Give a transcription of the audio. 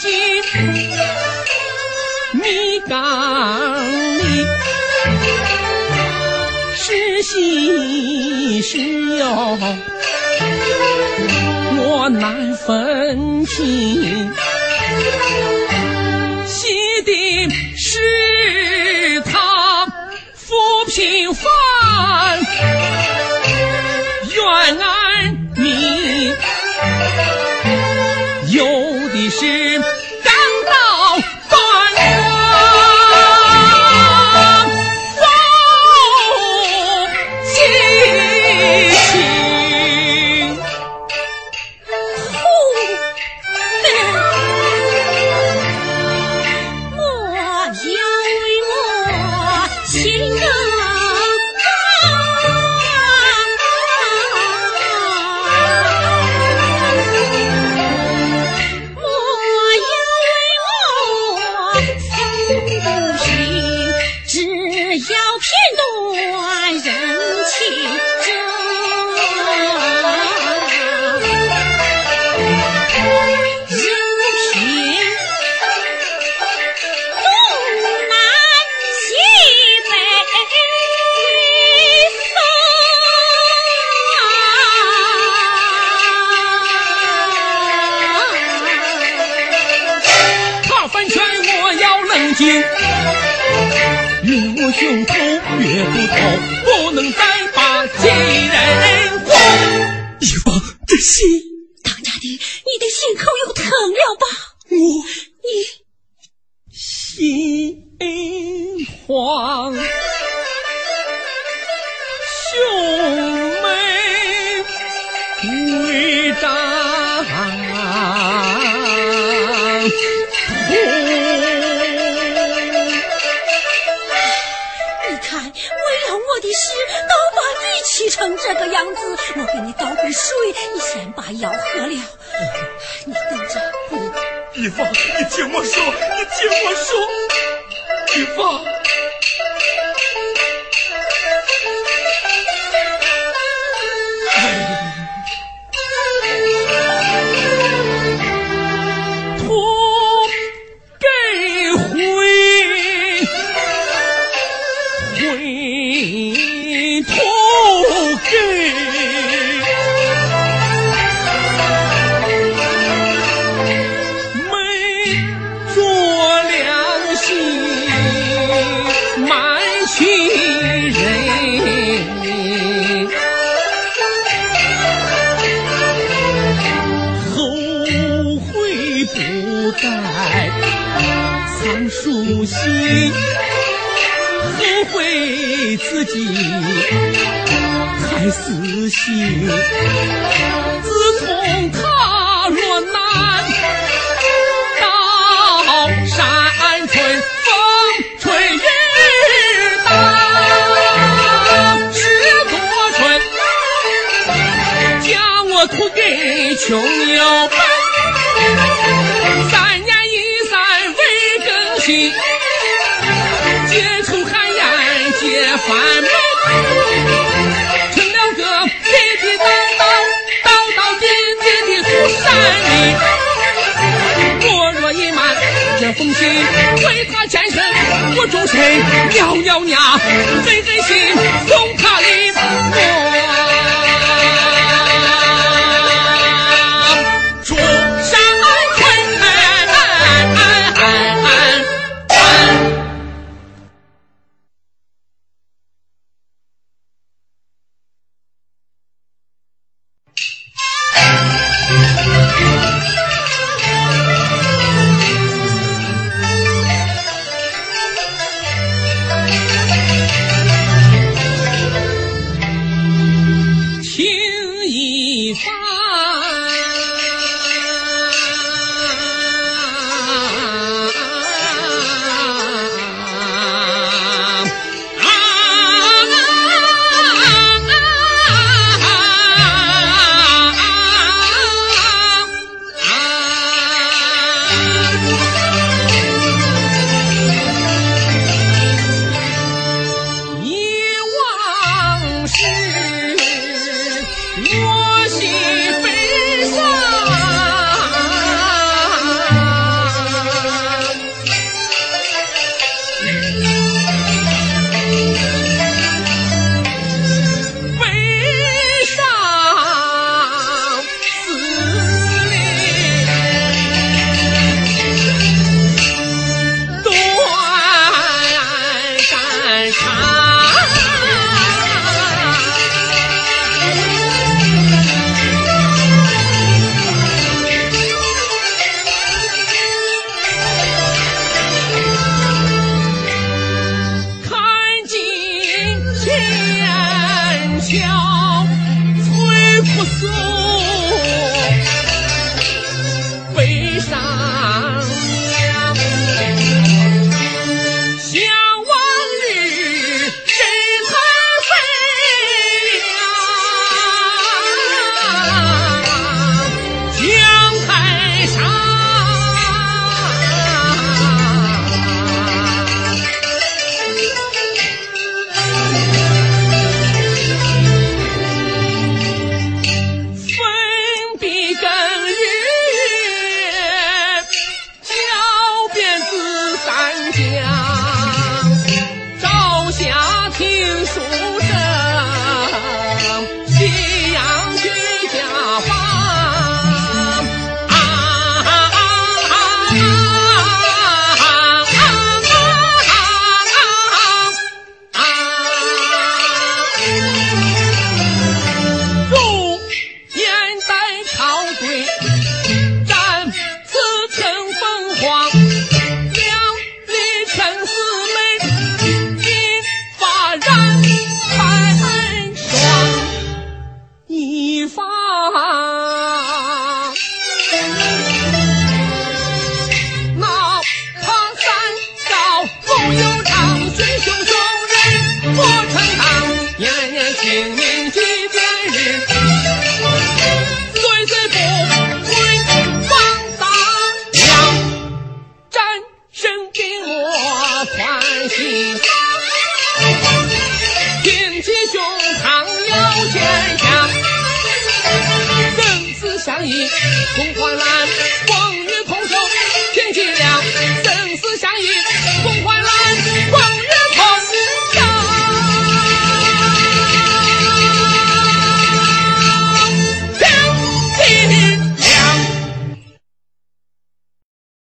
金，你讲你是喜是忧，我难分清。心。越我胸口越不痛，不能再把几人慌。一方这心，当家的，你的心口又疼了吧？我你心慌，我的事，都把你气成这个样子。我给你倒杯水，你先把药喝了。你等着，你玉芳，你听我说，你听我说，玉芳。回托给。没做良心，瞒情人，后悔不该藏书信，为自己太死心。自从踏入南到山村，风吹雨打，十多春，将我托给穷游我终身咬咬牙，狠狠心送他离我。出山村。我心。